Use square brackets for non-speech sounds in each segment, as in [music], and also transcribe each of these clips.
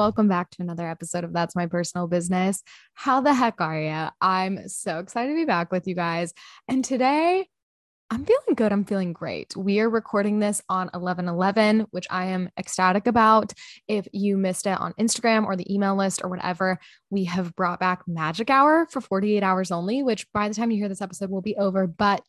welcome back to another episode of That's My Personal Business. How the heck are you? I'm so excited to be back with you guys. And today, I'm feeling good. I'm feeling great. We are recording this on 11 11, which I am ecstatic about. If you missed it on Instagram or the email list or whatever, we have brought back Magic Hour for 48 hours only, which by the time you hear this episode will be over. But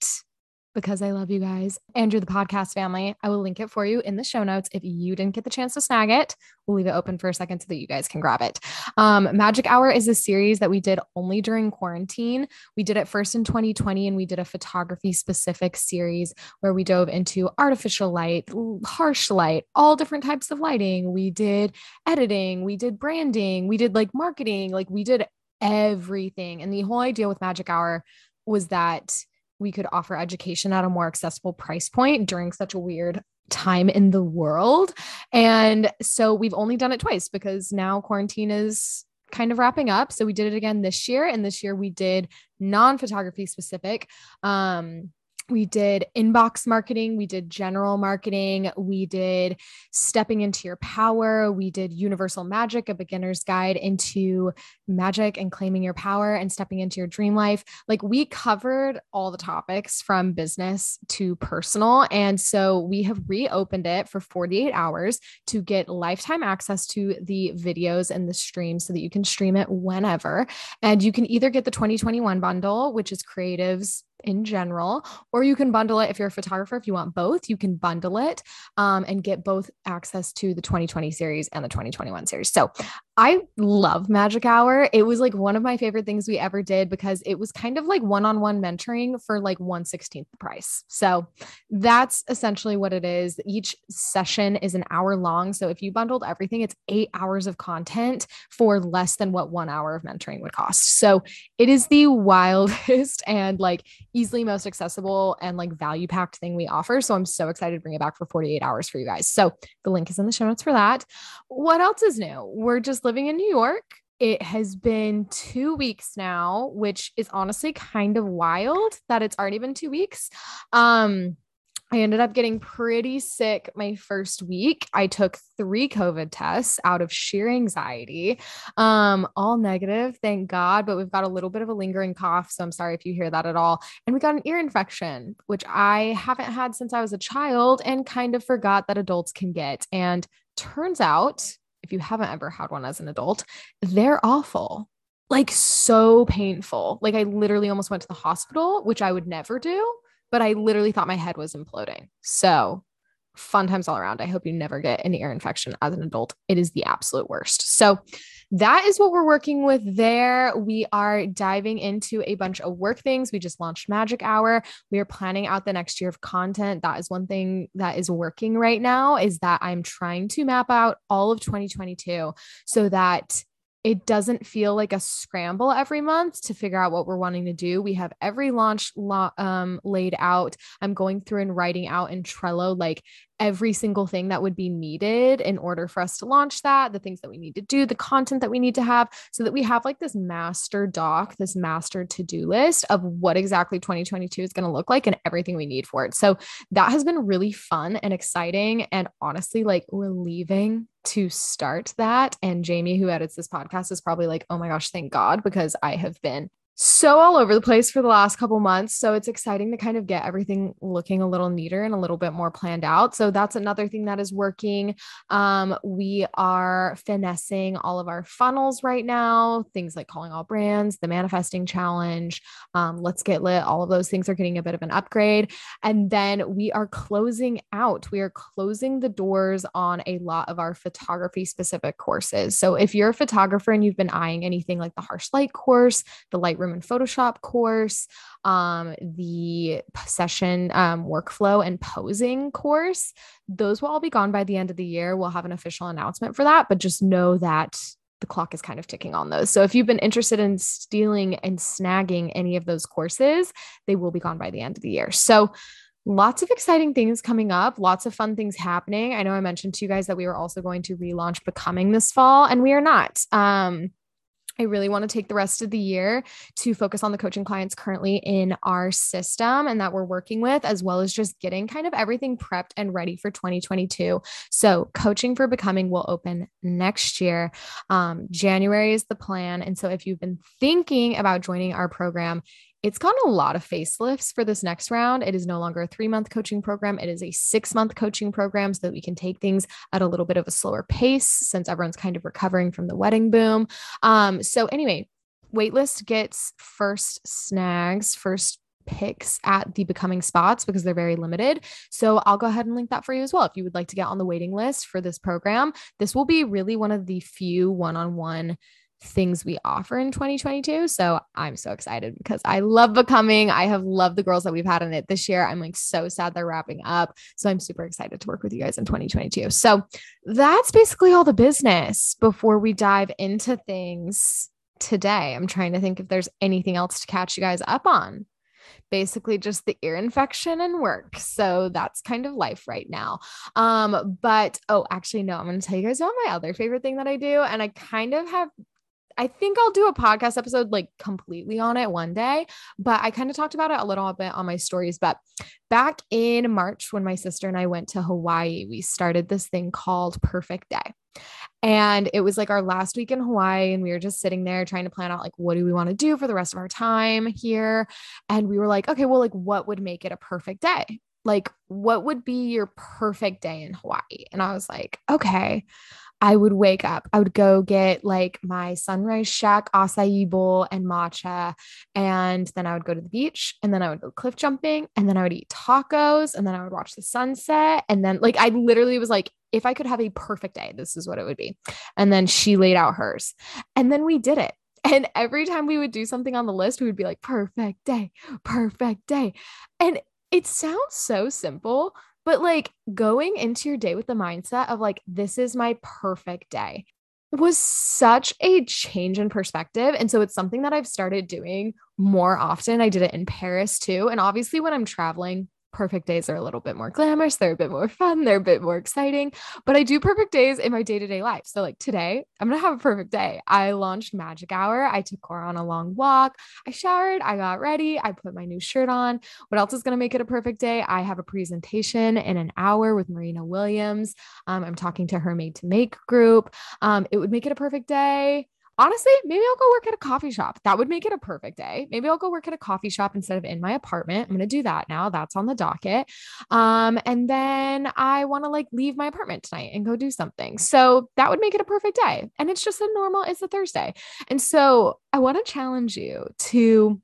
because I love you guys Andrew, the podcast family. I will link it for you in the show notes. If you didn't get the chance to snag it, we'll leave it open for a second so that you guys can grab it. Um, Magic Hour is a series that we did only during quarantine. We did it first in 2020 and we did a photography specific series where we dove into artificial light, harsh light, all different types of lighting. We did editing, we did branding, we did like marketing, like we did everything. And the whole idea with Magic Hour was that we could offer education at a more accessible price point during such a weird time in the world. And so we've only done it twice because now quarantine is kind of wrapping up. So we did it again this year. And this year we did non photography specific. Um, we did inbox marketing, we did general marketing, we did stepping into your power, we did universal magic, a beginner's guide into magic and claiming your power and stepping into your dream life. Like we covered all the topics from business to personal. And so we have reopened it for 48 hours to get lifetime access to the videos and the streams so that you can stream it whenever. And you can either get the 2021 bundle, which is creatives in general, or you can bundle it if you're a photographer. If you want both, you can bundle it um, and get both access to the 2020 series and the 2021 series. So I love Magic Hour. It was like one of my favorite things we ever did because it was kind of like one on one mentoring for like 116th the price. So that's essentially what it is. Each session is an hour long. So if you bundled everything, it's eight hours of content for less than what one hour of mentoring would cost. So it is the [laughs] wildest and like easily most accessible and like value packed thing we offer. So I'm so excited to bring it back for 48 hours for you guys. So the link is in the show notes for that. What else is new? We're just living in New York. It has been two weeks now, which is honestly kind of wild that it's already been two weeks. Um, I ended up getting pretty sick my first week. I took three COVID tests out of sheer anxiety, um, all negative, thank God. But we've got a little bit of a lingering cough. So I'm sorry if you hear that at all. And we got an ear infection, which I haven't had since I was a child and kind of forgot that adults can get. And turns out, if you haven't ever had one as an adult, they're awful like so painful. Like I literally almost went to the hospital, which I would never do but I literally thought my head was imploding. So fun times all around. I hope you never get an ear infection as an adult. It is the absolute worst. So that is what we're working with there. We are diving into a bunch of work things. We just launched Magic Hour. We are planning out the next year of content. That is one thing that is working right now is that I'm trying to map out all of 2022 so that it doesn't feel like a scramble every month to figure out what we're wanting to do. We have every launch lo- um, laid out. I'm going through and writing out in Trello like every single thing that would be needed in order for us to launch that, the things that we need to do, the content that we need to have, so that we have like this master doc, this master to do list of what exactly 2022 is going to look like and everything we need for it. So that has been really fun and exciting and honestly like relieving to start that. And Jamie, who edits this podcast, is probably like, oh my gosh, thank God, because I have been so all over the place for the last couple months. So it's exciting to kind of get everything looking a little neater and a little bit more planned out. So that's another thing that is working. Um, we are finessing all of our funnels right now, things like calling all brands, the manifesting challenge, um, let's get lit. All of those things are getting a bit of an upgrade. And then we are closing out, we are closing the doors on a lot of our photography specific courses. So if you're a photographer and you've been eyeing anything like the harsh light course, the Lightroom and Photoshop course, um, the session um, workflow and posing course. Those will all be gone by the end of the year. We'll have an official announcement for that, but just know that the clock is kind of ticking on those. So if you've been interested in stealing and snagging any of those courses, they will be gone by the end of the year. So lots of exciting things coming up, lots of fun things happening. I know I mentioned to you guys that we were also going to relaunch Becoming this fall, and we are not. Um, I really want to take the rest of the year to focus on the coaching clients currently in our system and that we're working with, as well as just getting kind of everything prepped and ready for 2022. So, coaching for becoming will open next year. Um, January is the plan. And so, if you've been thinking about joining our program, it's gotten a lot of facelifts for this next round. It is no longer a three month coaching program. It is a six month coaching program so that we can take things at a little bit of a slower pace since everyone's kind of recovering from the wedding boom. Um, so, anyway, waitlist gets first snags, first picks at the becoming spots because they're very limited. So I'll go ahead and link that for you as well. If you would like to get on the waiting list for this program, this will be really one of the few one on one things we offer in 2022. So I'm so excited because I love becoming. I have loved the girls that we've had in it this year. I'm like so sad they're wrapping up. So I'm super excited to work with you guys in 2022. So that's basically all the business before we dive into things today. I'm trying to think if there's anything else to catch you guys up on. Basically, just the ear infection and work. So that's kind of life right now. Um, but oh, actually, no, I'm going to tell you guys about my other favorite thing that I do. And I kind of have I think I'll do a podcast episode like completely on it one day, but I kind of talked about it a little bit on my stories. But back in March, when my sister and I went to Hawaii, we started this thing called Perfect Day. And it was like our last week in Hawaii, and we were just sitting there trying to plan out like, what do we want to do for the rest of our time here? And we were like, okay, well, like, what would make it a perfect day? Like, what would be your perfect day in Hawaii? And I was like, okay, I would wake up. I would go get like my sunrise shack acai bowl and matcha. And then I would go to the beach and then I would go cliff jumping and then I would eat tacos and then I would watch the sunset. And then, like, I literally was like, if I could have a perfect day, this is what it would be. And then she laid out hers. And then we did it. [laughs] And every time we would do something on the list, we would be like, perfect day, perfect day. And it sounds so simple, but like going into your day with the mindset of like, this is my perfect day was such a change in perspective. And so it's something that I've started doing more often. I did it in Paris too. And obviously, when I'm traveling, perfect days are a little bit more glamorous, they're a bit more fun, they're a bit more exciting. But I do perfect days in my day to day life. So, like today, I'm gonna have a perfect day. I launched Magic Hour. I took Cora on a long walk. I showered, I got ready, I put my new shirt on. What else is gonna make it a perfect day? I have a presentation in an hour with Marina Williams. Um, I'm talking to her Made to Make group. Um, it would make it a perfect day honestly, maybe I'll go work at a coffee shop. That would make it a perfect day. Maybe I'll go work at a coffee shop instead of in my apartment. I'm going to do that now. That's on the docket. Um, and then I want to like leave my apartment tonight and go do something. So that would make it a perfect day. And it's just a normal, it's a Thursday. And so I want to challenge you to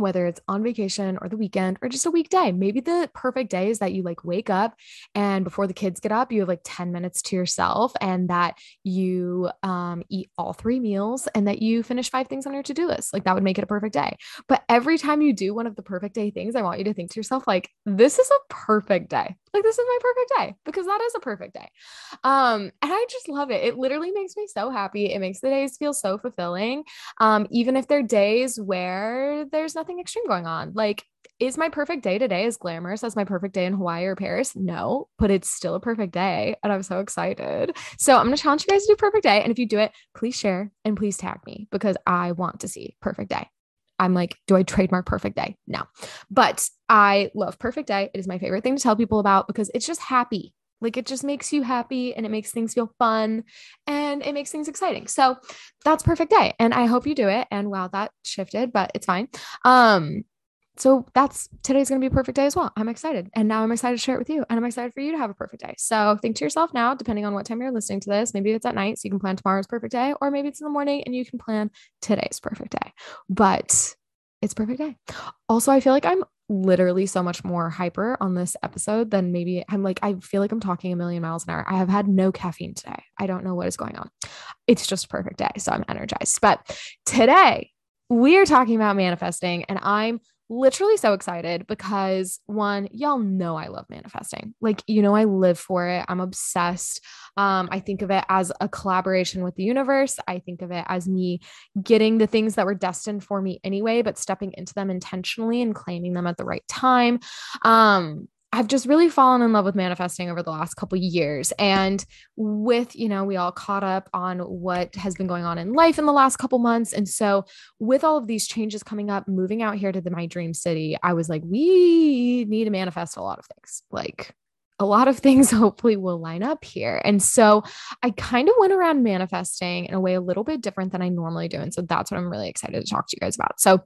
whether it's on vacation or the weekend or just a weekday. Maybe the perfect day is that you like wake up and before the kids get up, you have like 10 minutes to yourself and that you um, eat all three meals and that you finish five things on your to do list. Like that would make it a perfect day. But every time you do one of the perfect day things, I want you to think to yourself, like, this is a perfect day. Like this is my perfect day because that is a perfect day. Um, and I just love it. It literally makes me so happy. It makes the days feel so fulfilling. Um, even if they're days where there's nothing extreme going on. Like, is my perfect day today as glamorous as my perfect day in Hawaii or Paris? No, but it's still a perfect day. And I'm so excited. So I'm gonna challenge you guys to do perfect day. And if you do it, please share and please tag me because I want to see perfect day. I'm like, do I trademark perfect day? No. But I love perfect day. It is my favorite thing to tell people about because it's just happy. Like it just makes you happy and it makes things feel fun and it makes things exciting. So that's perfect day. And I hope you do it. And wow, that shifted, but it's fine. Um, so that's today's going to be a perfect day as well. I'm excited. And now I'm excited to share it with you. And I'm excited for you to have a perfect day. So think to yourself now, depending on what time you're listening to this, maybe it's at night, so you can plan tomorrow's perfect day, or maybe it's in the morning and you can plan today's perfect day. But it's perfect day. Also, I feel like I'm literally so much more hyper on this episode than maybe I'm like, I feel like I'm talking a million miles an hour. I have had no caffeine today. I don't know what is going on. It's just a perfect day. So I'm energized. But today we are talking about manifesting, and I'm literally so excited because one, y'all know I love manifesting. Like, you know, I live for it. I'm obsessed. Um, I think of it as a collaboration with the universe. I think of it as me getting the things that were destined for me anyway, but stepping into them intentionally and claiming them at the right time. Um, I've just really fallen in love with manifesting over the last couple years. And with, you know, we all caught up on what has been going on in life in the last couple months. And so, with all of these changes coming up, moving out here to the, my dream city, I was like, we need to manifest a lot of things. Like, a lot of [laughs] things hopefully will line up here. And so I kind of went around manifesting in a way a little bit different than I normally do. And so that's what I'm really excited to talk to you guys about. So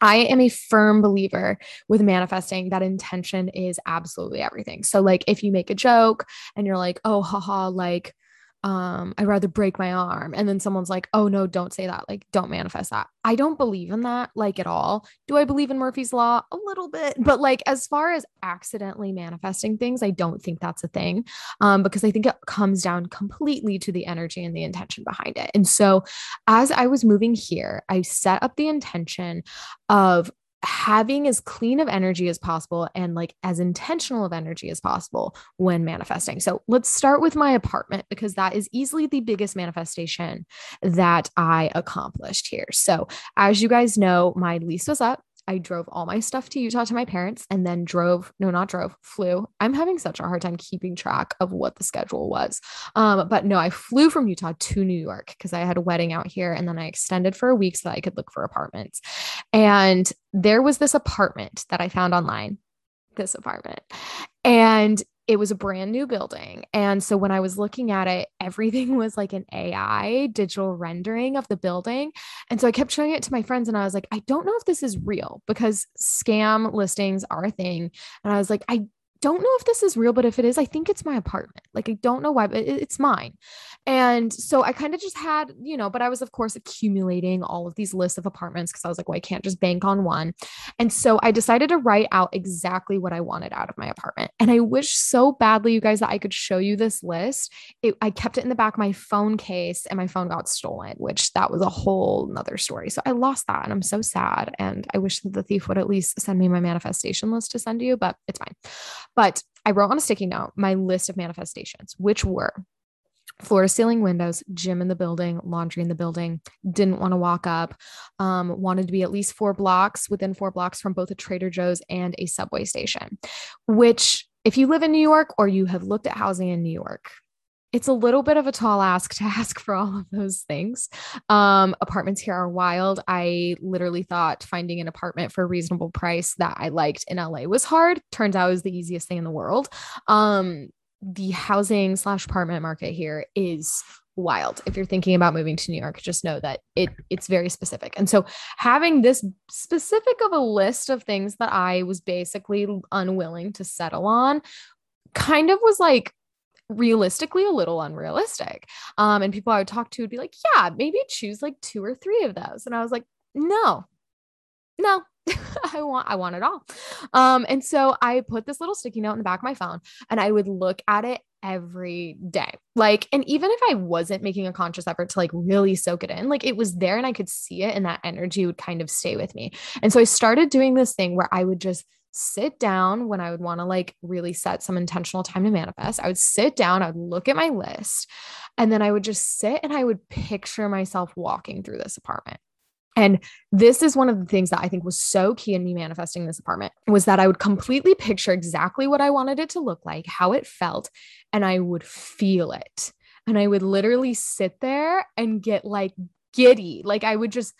I am a firm believer with manifesting that intention is absolutely everything. So, like, if you make a joke and you're like, oh, haha, like, um, I'd rather break my arm. And then someone's like, oh no, don't say that. Like, don't manifest that. I don't believe in that, like at all. Do I believe in Murphy's Law? A little bit. But like, as far as accidentally manifesting things, I don't think that's a thing. Um, because I think it comes down completely to the energy and the intention behind it. And so as I was moving here, I set up the intention of having as clean of energy as possible and like as intentional of energy as possible when manifesting. So let's start with my apartment because that is easily the biggest manifestation that I accomplished here. So, as you guys know, my lease was up. I drove all my stuff to Utah to my parents and then drove, no, not drove, flew. I'm having such a hard time keeping track of what the schedule was. Um, but no, I flew from Utah to New York because I had a wedding out here and then I extended for a week so that I could look for apartments. And there was this apartment that I found online, this apartment. And it was a brand new building. And so when I was looking at it, [laughs] everything was like an AI digital rendering of the building. And so I kept showing it to my friends and I was like, I don't know if this is real because scam listings are a thing. And I was like, I don't know if this is real, but if it is, I think it's my apartment. Like, I don't know why, but it's mine. And so I kind of just had, you know, but I was, of course, accumulating all of these lists of apartments because I was like, well, I can't just bank on one. And so I decided to write out exactly what I wanted out of my apartment. And I wish so badly, you guys, that I could show you this list. It, I kept it in the back of my phone case and my phone got stolen, which that was a whole nother story. So I lost that and I'm so sad. And I wish that the thief would at least send me my manifestation list to send you, but it's fine. But I wrote on a sticky note my list of manifestations, which were floor to ceiling windows, gym in the building, laundry in the building, didn't want to walk up, um, wanted to be at least four blocks within four blocks from both a Trader Joe's and a subway station, which if you live in New York or you have looked at housing in New York, it's a little bit of a tall ask to [laughs] ask for all of those things. Um, apartments here are wild. I literally thought finding an apartment for a reasonable price that I liked in LA was hard. Turns out it was the easiest thing in the world. Um, the housing slash apartment market here is wild. If you're thinking about moving to New York, just know that it it's very specific. And so having this specific of a list of things that I was basically unwilling to settle on kind of was like realistically a little unrealistic. Um, and people I would talk to would be like, yeah, maybe choose like two or three of those. And I was like, no, no, [laughs] I want I want it all. Um, and so I put this little sticky note in the back of my phone and I would look at it every day. Like, and even if I wasn't making a conscious effort to like really soak it in, like it was there and I could see it and that energy would kind of stay with me. And so I started doing this thing where I would just sit down when I would want to like really set some intentional time to manifest. I would sit down, I would look at my list, and then I would just sit and I would picture myself walking through this apartment. And this is one of the things that I think was so key in me manifesting this apartment was that I would completely picture exactly what I wanted it to look like, how it felt, and I would feel it. And I would literally sit there and get like giddy. Like I would just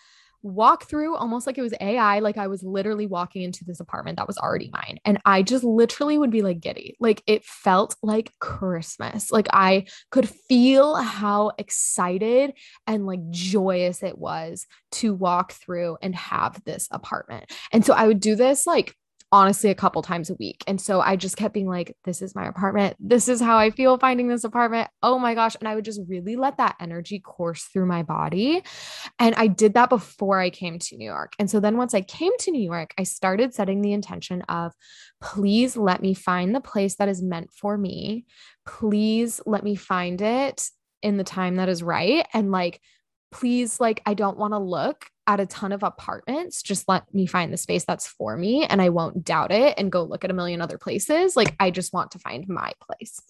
walk through almost like it was AI. Like I was literally walking into this apartment that was already mine. And I just literally would be like giddy. Like it felt like Christmas. Like I could feel how excited and like joyous it was to walk through and have this apartment. And so I would do this like honestly a couple times a week. And so I just kept being like, this is my apartment. This is how I feel finding this apartment. Oh my gosh. And I would just really let that energy course through my body. And I did that before I came to New York. And so then once I came to New York, I started setting the intention of, please let me find the place that is meant for me. Please let me find it in the time that is right. And like, please, like, I don't want to look at a ton of apartments. Just let me find the space that's for me and I won't doubt it and go look at a million other places. Like, I just want to find my place.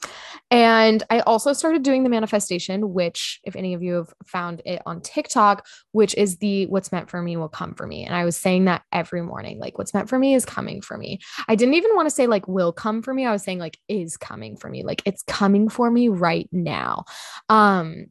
And I also started doing the manifestation, which, if any of you have found it on TikTok, which is the what's meant for me will come for me. And I was saying that every morning, like, what's meant for me is coming for me. I didn't even want to say, like, will come for me. I was saying, like, is coming for me. Like, it's coming for me right now. Um,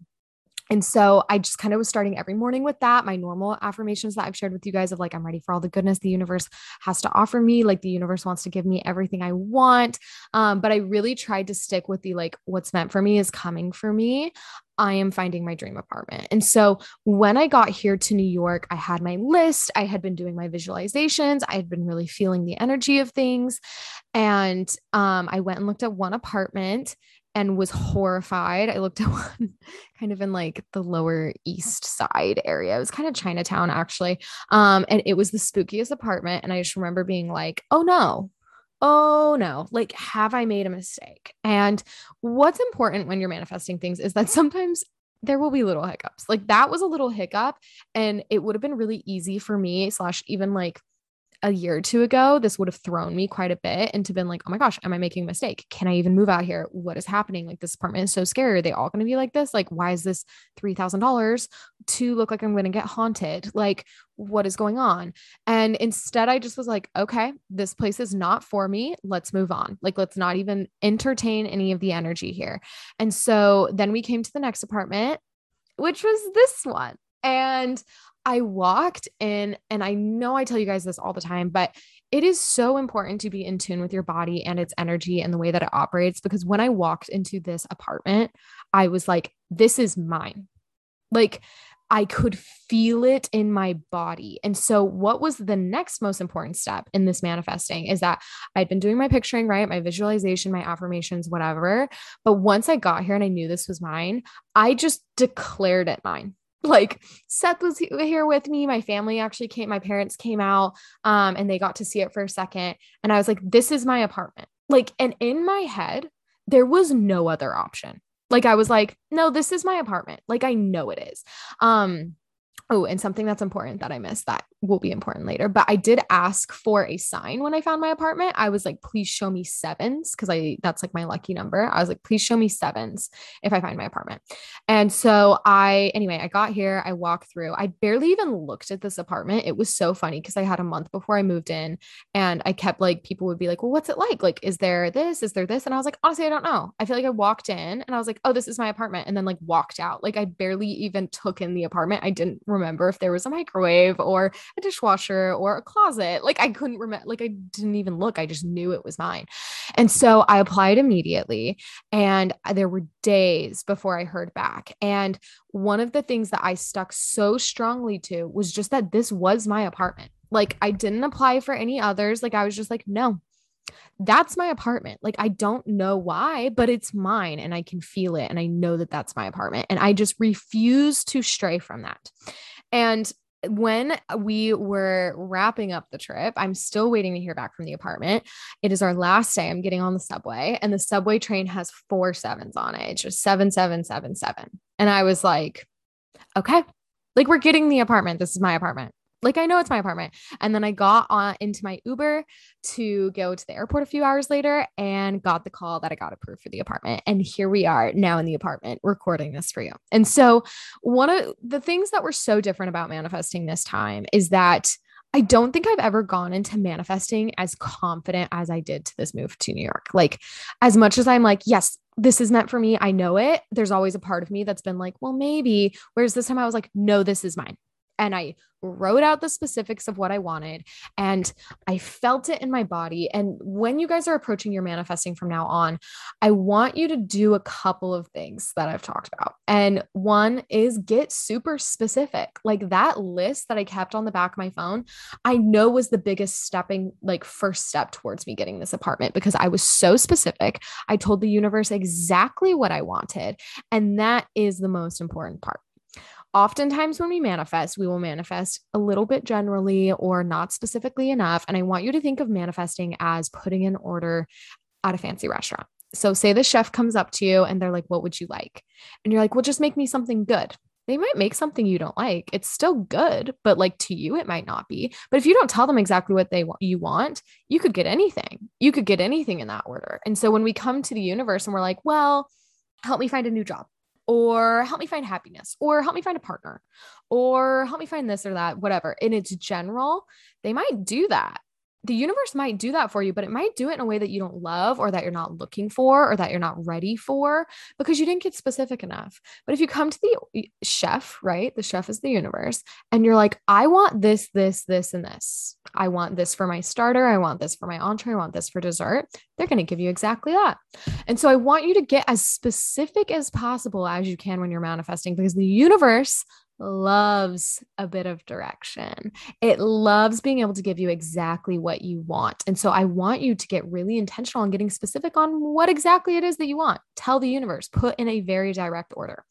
and so I just kind of was starting every morning with that. My normal affirmations that I've shared with you guys of like, I'm ready for all the goodness the universe has to offer me. Like, the universe wants to give me everything I want. Um, but I really tried to stick with the like, what's meant for me is coming for me. I am finding my dream apartment. And so when I got here to New York, I had my list. I had been doing my visualizations. I had been really feeling the energy of things. And um, I went and looked at one apartment and was horrified. I looked [laughs] at one kind of in like the lower east side area. It was kind of Chinatown actually. Um, and it was the spookiest apartment. And I just remember being like, oh no, oh no, like, have I made a mistake? And what's important when you're manifesting things is that sometimes there will be little hiccups. Like that was a little hiccup, and it would have been really easy for me, slash, even like a year or two ago, this would have thrown me quite a bit into been like, oh my gosh, am I making a mistake? Can I even move out here? What is happening? Like this apartment is so scary. Are they all going to be like this? Like, why is this $3,000 to look like I'm going to get haunted? Like, what is going on? And instead, I just was like, okay, this place is not for me. Let's move on. Like, let's not even entertain any of the energy here. And so then we came to the next apartment, which was this one. And I walked in, and I know I tell you guys this all the time, but it is so important to be in tune with your body and its energy and the way that it operates. Because when I walked into this apartment, I was like, this is mine. Like, I could feel it in my body. And so, what was the next most important step in this manifesting is that I'd been doing my picturing, right? My visualization, my affirmations, whatever. But once I got here and I knew this was mine, I just declared it mine like Seth was here with me. My family actually came, my parents came out um, and they got to see it for a second. And I was like, this is my apartment. Like, and in my head, there was no other option. Like, I was like, no, this is my apartment. Like, I know it is. Um, Oh, and something that's important that I missed that will be important later. But I did ask for a sign when I found my apartment. I was like, please show me sevens because I that's like my lucky number. I was like, please show me sevens if I find my apartment. And so I anyway, I got here, I walked through. I barely even looked at this apartment. It was so funny because I had a month before I moved in and I kept like people would be like, Well, what's it like? Like, is there this? Is there this? And I was like, honestly, I don't know. I feel like I walked in and I was like, oh, this is my apartment. And then like walked out. Like I barely even took in the apartment. I didn't remember if there was a microwave or a dishwasher or a closet. Like I couldn't remember, like I didn't even look. I just knew it was mine. And so I applied immediately. And there were days before I heard back. And one of the things that I stuck so strongly to was just that this was my apartment. Like I didn't apply for any others. Like I was just like, no, that's my apartment. Like, I don't know why, but it's mine and I can feel it. And I know that that's my apartment. And I just refuse to stray from that. And when we were wrapping up the trip, I'm still waiting to hear back from the apartment. It is our last day. I'm getting on the subway, and the subway train has four sevens on it. Just seven, seven, seven, seven. And I was like, okay, like we're getting the apartment. This is my apartment like I know it's my apartment. And then I got on into my Uber to go to the airport a few hours later and got the call that I got approved for the apartment. And here we are now in the apartment recording this for you. And so one of the things that were so different about manifesting this time is that I don't think I've ever gone into manifesting as confident as I did to this move to New York. Like, as much as I'm like, yes, this is meant for me, I know it. There's always a part of me that's been like, well, maybe. Whereas this time I was like, no, this is mine and I wrote out the specifics of what I wanted and I felt it in my body. And when you guys are approaching your manifesting from now on, I want you to do a couple of things that I've talked about. And one is get super specific. Like that list that I kept on the back of my phone, I know was the biggest stepping, like first step towards me getting this apartment because I was so specific. I told the universe exactly what I wanted. And that is the most important part oftentimes when we manifest, we will manifest a little bit generally or not specifically enough. And I want you to think of manifesting as putting an order at a fancy restaurant. So, say the chef comes up to you and they're like, What would you like? And you're like, Well, just make me something good. they might make something you don't like. It's still good, but like to you, it might not be. But if you don't tell them exactly what they want, you want, you could get anything. You could get anything in that order. And so when we come to the universe and we're like, well, help me find a new job, or help me find happiness, or help me find a partner, or help me find this or that, whatever. And it's general, they might do that the universe might do that for you, but it might do it in a way that you don't love or that you're not looking for or that you're not ready for because you didn't get specific enough. But if you come to the chef, right? The chef is the universe, and you're like, I want this, this, this, and this. I want this for my starter. I want this for my entree. I want this for dessert. They're going to give you exactly that. And so I want you to get as specific as possible as you can when you're manifesting because the universe loves a bit of direction. It loves being able to give you exactly what you want. And so I want you to get really intentional on getting specific on what exactly it is that you want. Tell the universe, put in a very direct order.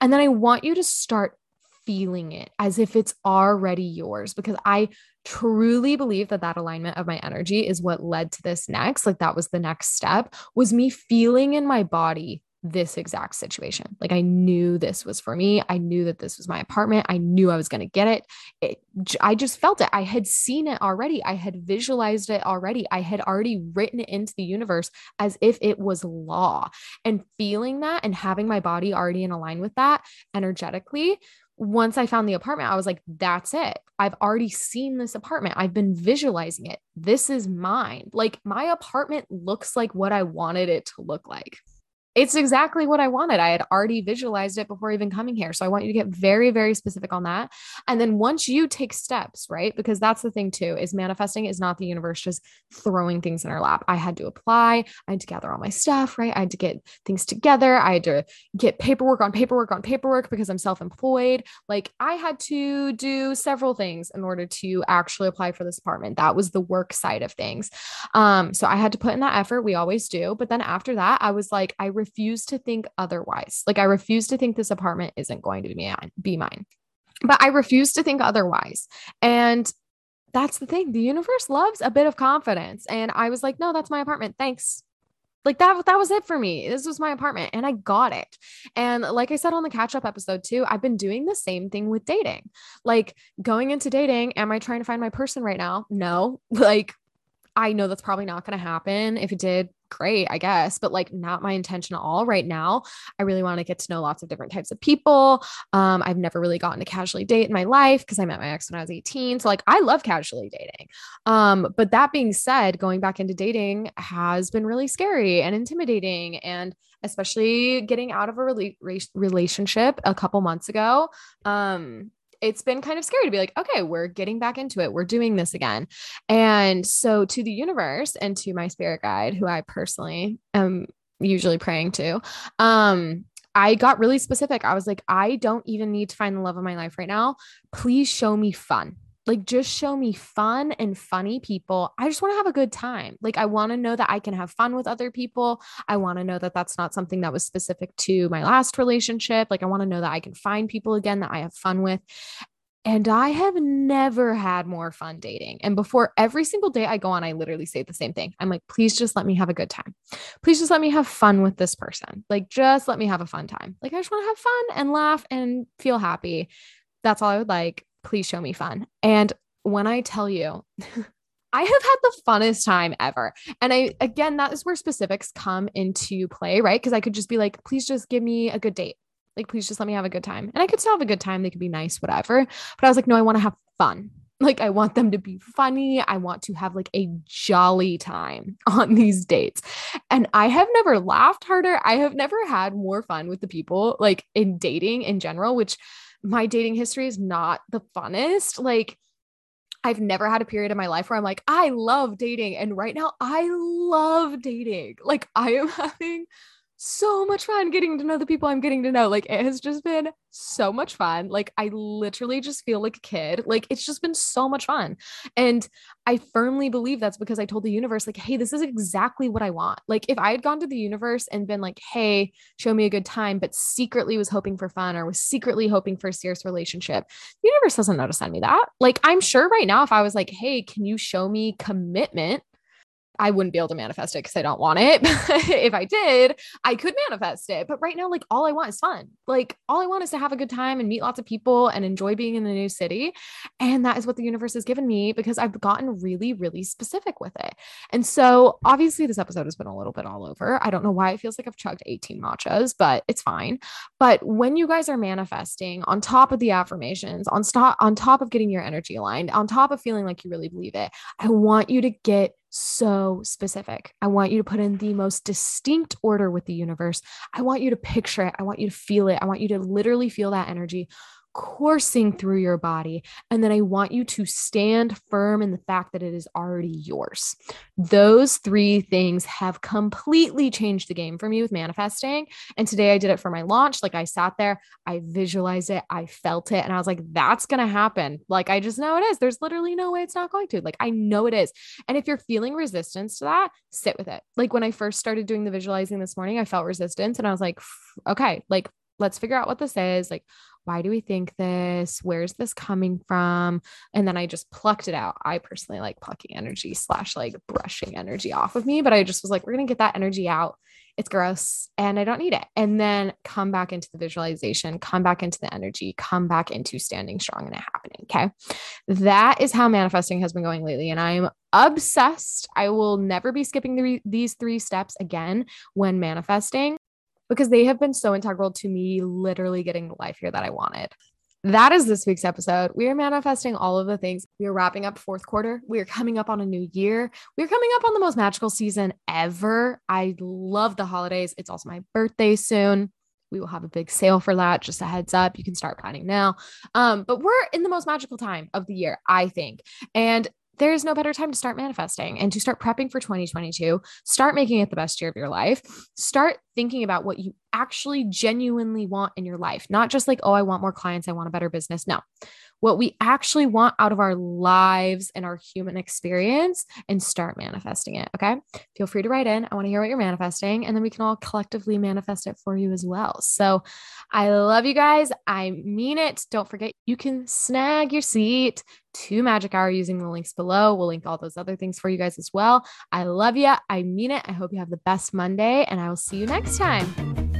And then I want you to start feeling it as if it's already yours because I truly believe that that alignment of my energy is what led to this next like that was the next step was me feeling in my body this exact situation. Like I knew this was for me. I knew that this was my apartment. I knew I was going to get it. it. I just felt it. I had seen it already. I had visualized it already. I had already written it into the universe as if it was law. And feeling that and having my body already in align with that energetically once I found the apartment, I was like, that's it. I've already seen this apartment. I've been visualizing it. This is mine. Like, my apartment looks like what I wanted it to look like it's exactly what I wanted. I had already visualized it before even coming here. So I want you to get very, very specific on that. And then once you take steps, right? Because that's the thing too, is manifesting is not the universe just throwing things in our lap. I had to apply, I had to gather all my stuff, right? I had to get things together. I had to get paperwork on paperwork on paperwork because I'm self-employed. Like I had to do several things in order to actually apply for this apartment. That was the work side of things. Um, so I had to put in that effort. We always do. But then after that, I was like, I refuse to think otherwise. Like I refuse to think this apartment isn't going to be mine, be mine. But I refuse to think otherwise. And that's the thing. The universe loves a bit of confidence. And I was like, no, that's my apartment. Thanks. Like that, that was it for me. This was my apartment and I got it. And like I said on the catch up episode too, I've been doing the same thing with dating. Like going into dating, am I trying to find my person right now? No. [laughs] Like I know that's probably not going to happen. If it did, great, I guess, but like not my intention at all right now. I really want to get to know lots of different types of people. Um, I've never really gotten to casually date in my life because I met my ex when I was 18. So like I love casually dating. Um, but that being said, going back into dating has been really scary and intimidating and especially getting out of a rela- relationship a couple months ago. Um, it's been kind of scary to be like, okay, we're getting back into it. We're doing this again. And so to the universe and to my spirit guide, who I personally am usually praying to, um, I got really specific. I was like, I don't even need to find the love of my life right now. Please show me fun. Like, just show me fun and funny people. I just want to have a good time. Like, I want to know that I can have fun with other people. I want to know that that's not something that was specific to my last relationship. Like, I want to know that I can find people again that I have fun with. And I have never had more fun dating. And before every single day I go on, I literally say the same thing. I'm like, please just let me have a good time. Please just let me have fun with this person. Like, just let me have a fun time. Like, I just want to have fun and laugh and feel happy. That's all I would like please show me fun. And when I tell you, [laughs] I have had the funnest time ever. And I, again, that is where specifics come into play, right? Because I could just be like, please just give me a good date. Like, please just let me have a good time. And I could still have a good time. They could be nice, whatever. But I was like, no, I want to have fun. [laughs] Like, I want them to be funny. I want to have like a jolly time [laughs] on these dates. And I have never laughed harder. I have never had more fun with the people, like in dating in general, which my dating history is not the funnest. Like, I've never had a period in my life where I'm like, I love dating. And right now, I love dating. Like, I am [laughs] having so much fun getting to know the people I'm getting to know. Like, it has just been so much fun. Like, I literally just feel like a kid. Like, it's just been so much fun. And I firmly believe that's because I told the universe, like, hey, this is exactly what I want. Like, if I had gone to the universe and been like, hey, show me a good time, but secretly was hoping for fun or was secretly hoping for a serious relationship, the universe doesn't know to send me that. Like, I'm sure right now, if I was like, hey, can you show me commitment? I wouldn't be able to manifest it because I don't want it. [laughs] if I did, I could manifest it. But right now, like all I want is fun. Like all I want is to have a good time and meet lots of people and enjoy being in a new city. And that is what the universe has given me because I've gotten really, really specific with it. And so obviously, this episode has been a little bit all over. I don't know why it feels like I've chugged 18 matchas, but it's fine. But when you guys are manifesting on top of the affirmations, on, stop, on top of getting your energy aligned, on top of feeling like you really believe it, I want you to get so specific. I want you to put in the most distinct order with the universe. I want you to picture it. I want you to feel it. I want you to literally feel that energy coursing through your body. And then I want you to stand firm in the fact that it is already yours. Those three things have completely changed the game for me with manifesting. And today I did it for my launch. Like I sat there, I visualized it, I felt it, and I was like, that's going to happen. Like I just know it is. There's literally no way it's not going to. Like I know it is. And if you're feeling resistance to that, sit with it. Like when I first started doing the visualizing this morning, I felt resistance and I was like, okay, like let's figure out what this is. Like, why do we think this? Where's this coming from? And then I just plucked it out. I personally like plucking energy slash like brushing energy off of me, but I just was like, we're going to get that energy out. It's gross and I don't need it. And then come back into the visualization, come back into the energy, come back into standing strong and it happening. Okay. That is how manifesting has been going lately. And I'm obsessed. I will never be skipping the, these three steps again when manifesting because they have been so integral to me literally getting the life here that I wanted. That is this week's episode. We are manifesting all of the things. We are wrapping up fourth quarter. We are coming up on a new year. We're coming up on the most magical season ever. I love the holidays. It's also my birthday soon. We will have a big sale for that. Just a heads up. You can start planning now. Um, but we're in the most magical time of the year, I think. And there is no better time to start manifesting and to start prepping for 2022. Start making it the best year of your life. Start thinking about what you actually genuinely want in your life, not just like, oh, I want more clients, I want a better business. No, what we actually want out of our lives and our human experience and start manifesting it. Okay. Feel free to write in. I want to hear what you're manifesting, and then we can all collectively manifest it for you as well. So I love you guys. I mean it. Don't forget, you can snag your seat to Magic Hour using the links below. We'll link all those other things for you guys as well. I love you. I mean it. I hope you have the best Monday, and I will see you next time.